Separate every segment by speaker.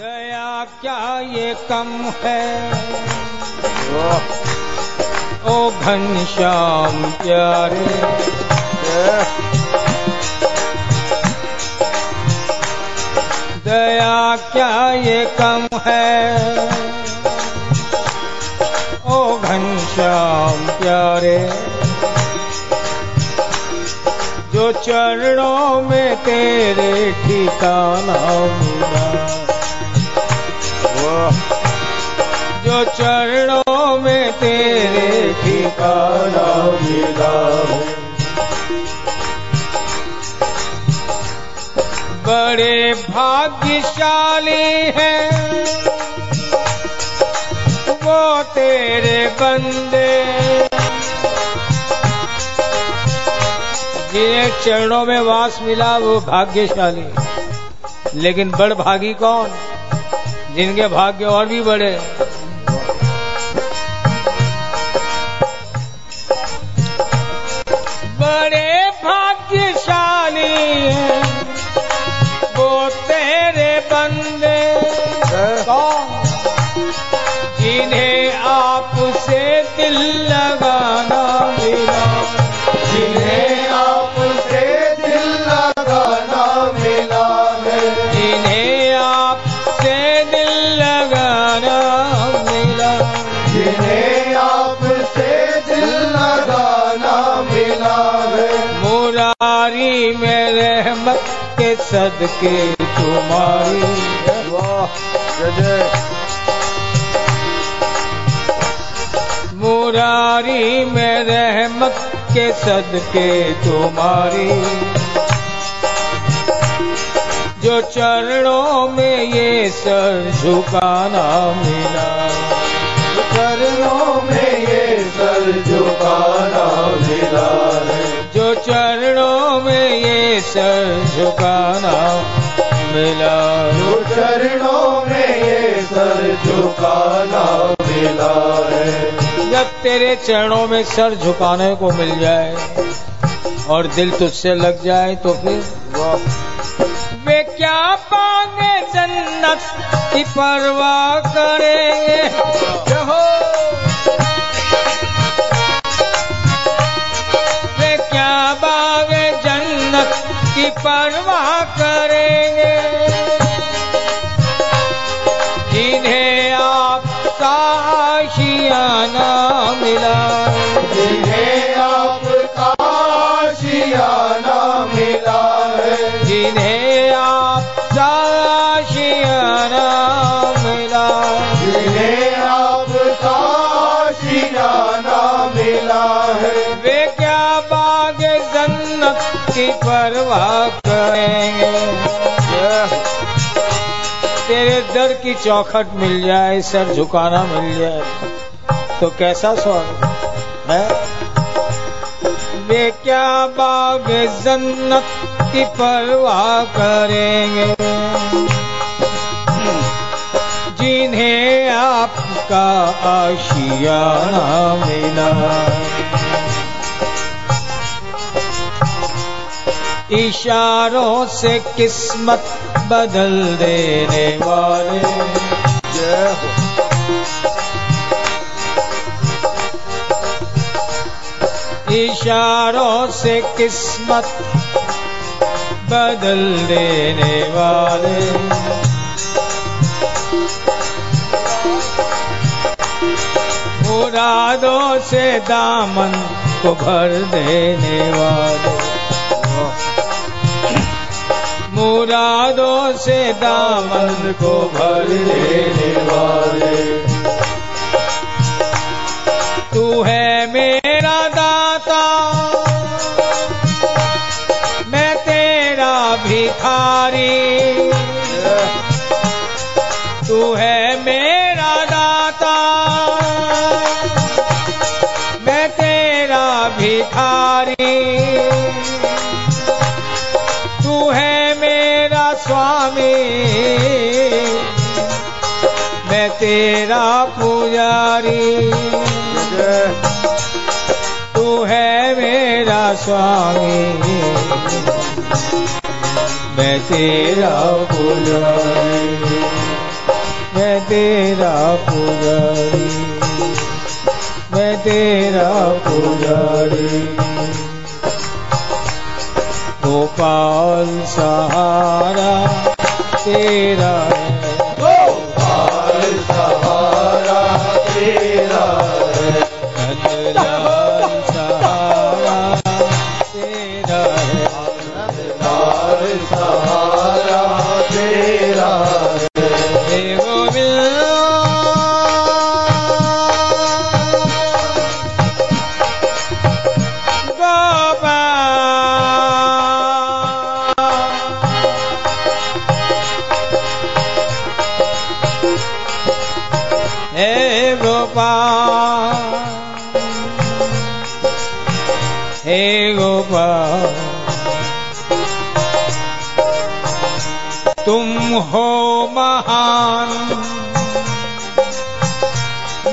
Speaker 1: दया, क्या ये कम है? ओ घनश्याम प्यारे। दया, क्या ये कम है? ओ घनश्याम प्यारे। जो चरणों में तेरे ठिकाना मिला। जो चरणों में तेरे ठिकाना मिला। बड़े भाग्यशाली हैं वो तेरे बंदे। जिन्हें चरणों में वास मिला, वो भाग्यशाली लेकिन बड़ भागी कौन? जिनके भाग्य और भी बड़े मुरारी में रहमत के सदके तुम्हारी। मुरारी में रहमत के सदके तुम्हारी। जो चरणों में ये सर झुकाना मिला।
Speaker 2: चरणों में ये सर झुकाना मिला है।
Speaker 1: चरणों में ये सर झुकाना मिला।
Speaker 2: जो चरणों में ये सर झुकाना मिला है।
Speaker 1: जब तेरे चरणों में सर झुकाने को मिल जाए और दिल तुझसे लग जाए तो फिर वे क्या पाएँगे जन्नत की परवाह करेंगे? की परवाह करेंगे। दर की चौखट मिल जाए, सर झुकाना मिल जाए तो कैसा स्वागत है? वे क्या बाग जन्नत की परवाह करेंगे? जिन्हें आपका आशियाना मिला। इशारों से किस्मत बदल देने वाले।
Speaker 2: जय हो।
Speaker 1: इशारों से किस्मत बदल देने वाले। मुरादों से दामन को भर देने वाले। मुरादों से दामन को भर लेने
Speaker 2: वाले।
Speaker 1: तू है मेरा दाता मैं तेरा भिखारी। मैं तेरा पुजारी। तू है मेरा स्वामी। मैं तेरा पुजारी। मैं तेरा पुजारी। मैं तेरा पुजारी। गोपाल सहारा तेरा है।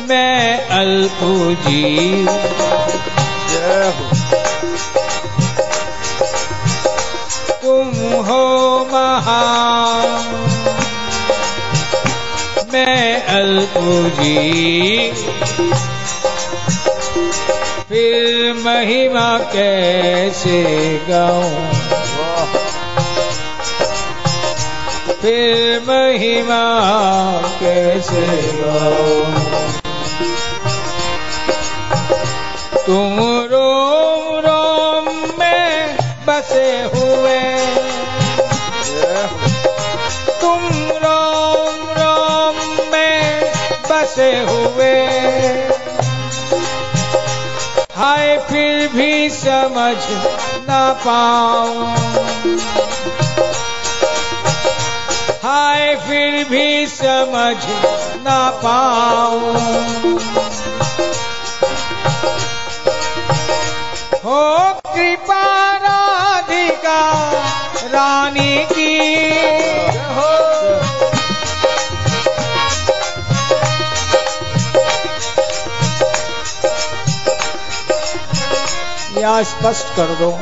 Speaker 1: मैं अल्प जीव
Speaker 2: हो।
Speaker 1: तुम हो महान। मैं अल्प जीव फिर महिमा कैसे गाऊं? फिर महिमा कैसे गाऊं? तुम रोम रोम में बसे हुए। तुम रोम रोम में बसे हुए। हाय, फिर भी समझ ना पाऊँ। हाय, फिर भी समझ ना पाऊँ। हो कृपा राधिका रानी की। हो। या स्पष्ट कर दो।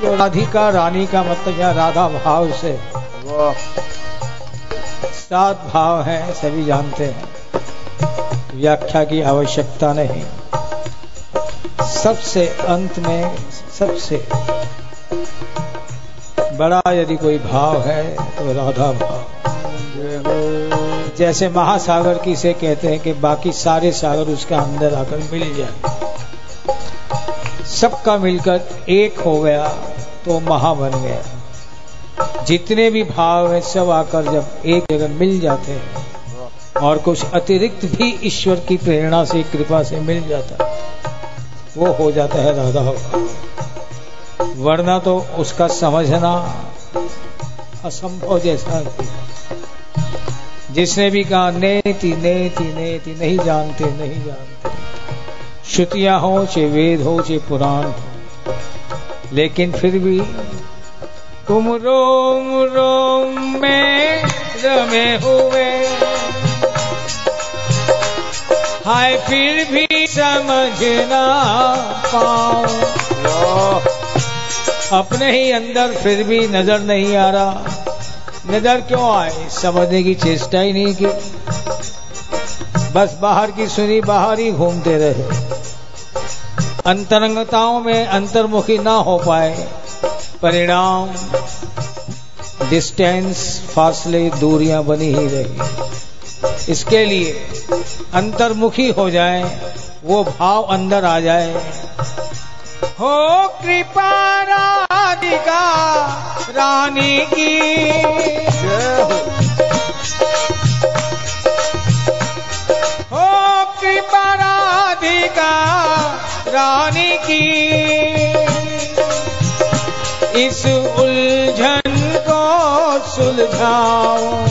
Speaker 1: जो राधिका रानी का मतलब यहाँ राधा भाव से। सात भाव हैं सभी जानते हैं। व्याख्या की आवश्यकता नहीं। सबसे अंत में सबसे बड़ा यदि कोई भाव है तो राधा भाव। जैसे महासागर किसे कहते हैं कि बाकी सारे सागर उसके अंदर आकर मिल जाए। सबका मिलकर एक हो गया तो महा बन गया। जितने भी भाव हैं, सब आकर जब एक जगह मिल जाते हैं, और कुछ अतिरिक्त भी ईश्वर की प्रेरणा से, कृपा से मिल जाता वो हो जाता है राधा। वरना तो उसका समझना असंभव जैसा है। जिसने भी कहा, नेति नेति नेति, नहीं जानते नहीं जानते। श्रुतियाँ हो, चाहे वेद हो, चाहे पुराण हो। लेकिन फिर भी, तुम रोम रोम में रमे हुए हाय, फिर भी समझ ना पाओ अपने ही अंदर फिर भी नज़र नहीं आ रहा। नज़र क्यों आए? समझने की चेष्टा ही नहीं की। बस बाहर की सुनी, बाहर ही घूमते रहे। अंतरंगताओं में अंतर्मुखी ना हो पाए। परिणाम डिस्टेंस फासले, दूरियाँ बनी ही रही। इसके लिए अंतर्मुखी हो जाए, वो भाव अंदर आ जाए। हो कृपा राधिका, रानी की।
Speaker 2: हो
Speaker 1: कृपा राधिका, रानी की। इस उलझन को सुलझाओ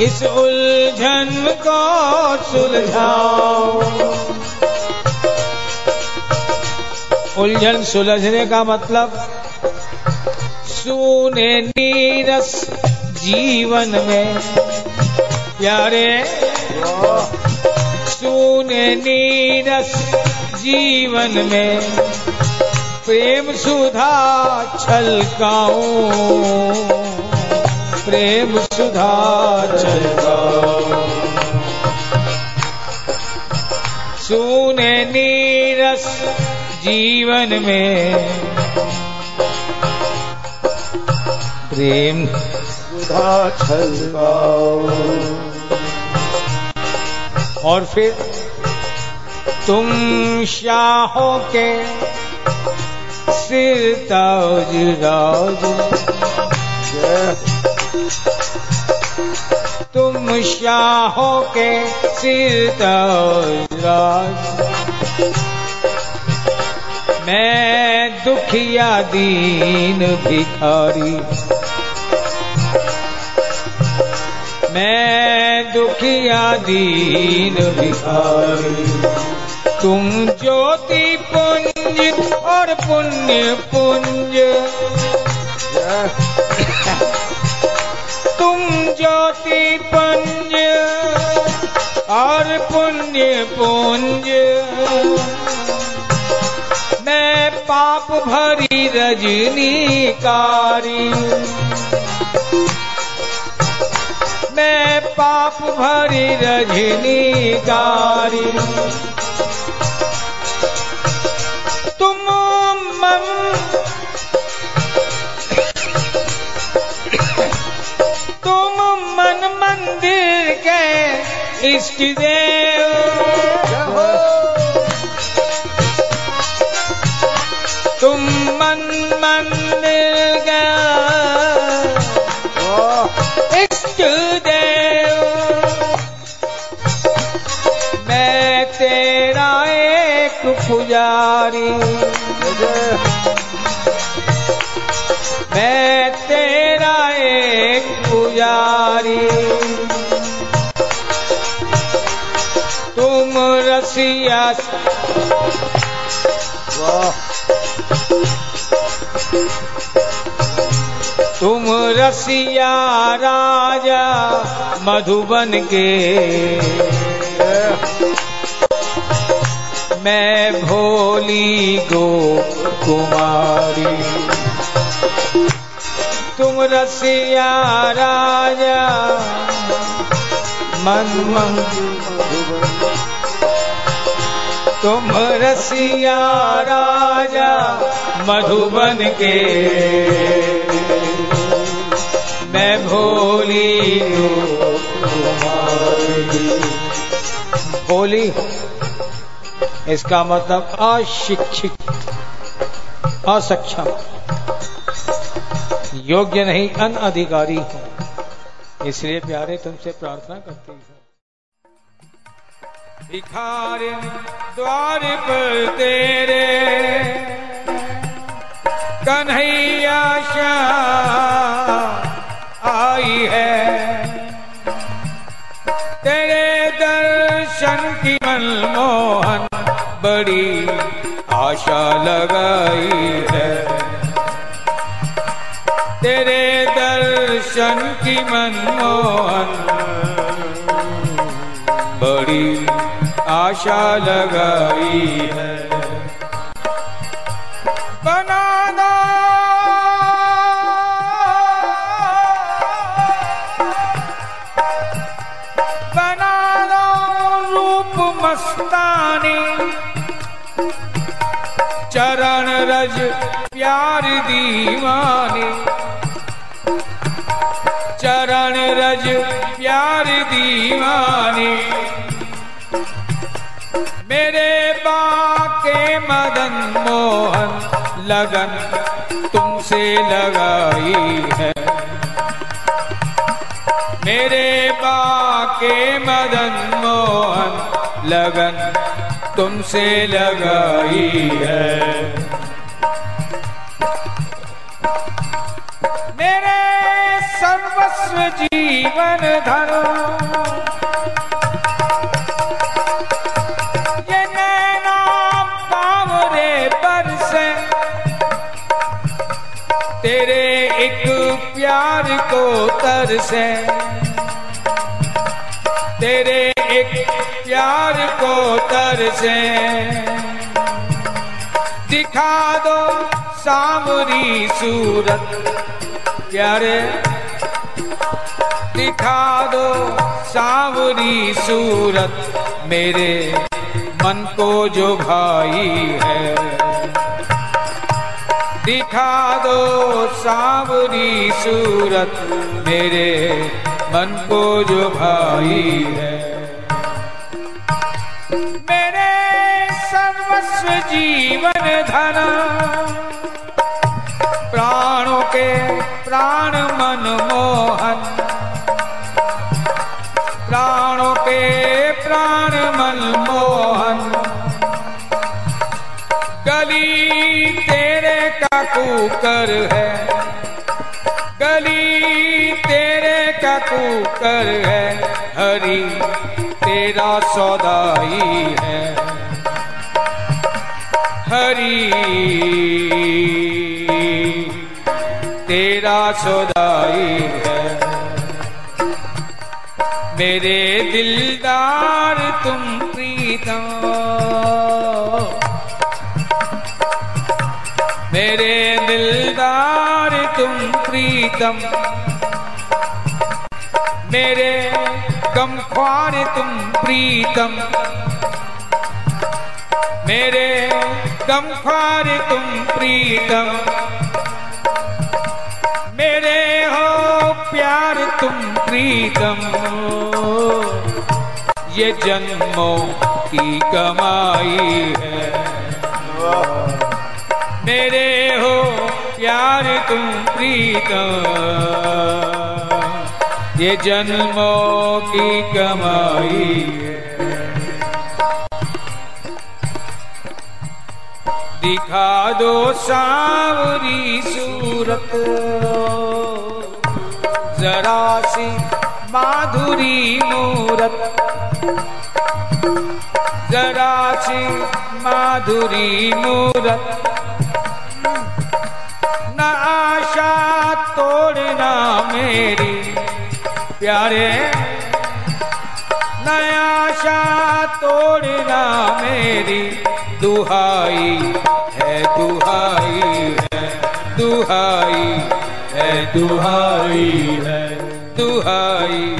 Speaker 1: इस उलझन को सुलझाओ। उलझन सुलझने का मतलब सूने नीरस जीवन में। प्यारे, सूने नीरस जीवन में प्रेम सुधा छलकाऊं। प्रेम सुधा छलकाऊं सुने नीरस जीवन में। प्रेम
Speaker 2: सुधा छलकाओ
Speaker 1: और फिर तुम शाहों के सिर ताज राज।
Speaker 2: जय
Speaker 1: तुम के सिर मैं दुखिया दीन भिखारी। मैं दुखिया दीन भिखारी। तुम ज्योति पुंज और पुण्य पुंज। तुम ज्योति पुंज पुण्य पुंज। मैं पाप भरी रजनी कारी मैं पाप भरी रजनी कारी तुम मन तुम मन मंदिर के इष्ट देव तुम रसिया तुम रसिया राजा मधुबन के। मैं भोली गो कुमारी। तुम रसिया राजा मन मन तुम रसिया राजा मधुबन के। मैं भोली भोली इसका मतलब अशिक्षित, असक्षम, योग्य नहीं अन अधिकारी हूँ। इसलिए प्यारे तुमसे प्रार्थना करती भिखारी द्वार पर तेरे। कन्हैया शाह आई है। तेरे दर्शन की मनमोहन बड़ी आशा लगाई है। तेरे दर्शन की मनमोहन बड़ी आशा लगाई है। चरण रज प्यार दीवानी। चरण रज प्यार दीवानी। मोहन लगन तुमसे लगाई है। मेरे बाके मदन मोहन लगन तुमसे लगाई है। मेरे सर्वस्व जीवन धन तरसे तेरे एक प्यार को तर से। दिखा दो सावरी सूरत प्यारे। दिखा दो सावरी सूरत मेरे मन को जो भाई है। दिखा दो सावरी सूरत मेरे मन को जो भाई है। मेरे सर्वस्व जीवन धन, प्राणों के प्राण मन मोहन प्राणों के कुकर है। गली तेरे का कुकर है। हरी तेरा सौदाई है। हरी तेरा सौदाई है। मेरे दिलदार तुम प्रीता। मेरे तुम प्रीतम। मेरे गम ख्वार तुम प्रीतम। मेरे गम ख्वार तुम प्रीतम। मेरे हो प्यार तुम प्रीतम। ये जन्मों की कमाई है। मेरे हो प्यार तुम प्रीतम ये जन्मों की कमाई दिखा दो सावरी सूरत। जरा सी माधुरी मूरत। जरा सी माधुरी मूरत। मेरी प्यारे, नया आशा तोड़ना मेरी। दुहाई है दुहाई है दुहाई है दुहाई है दुहाई है, दुहाई।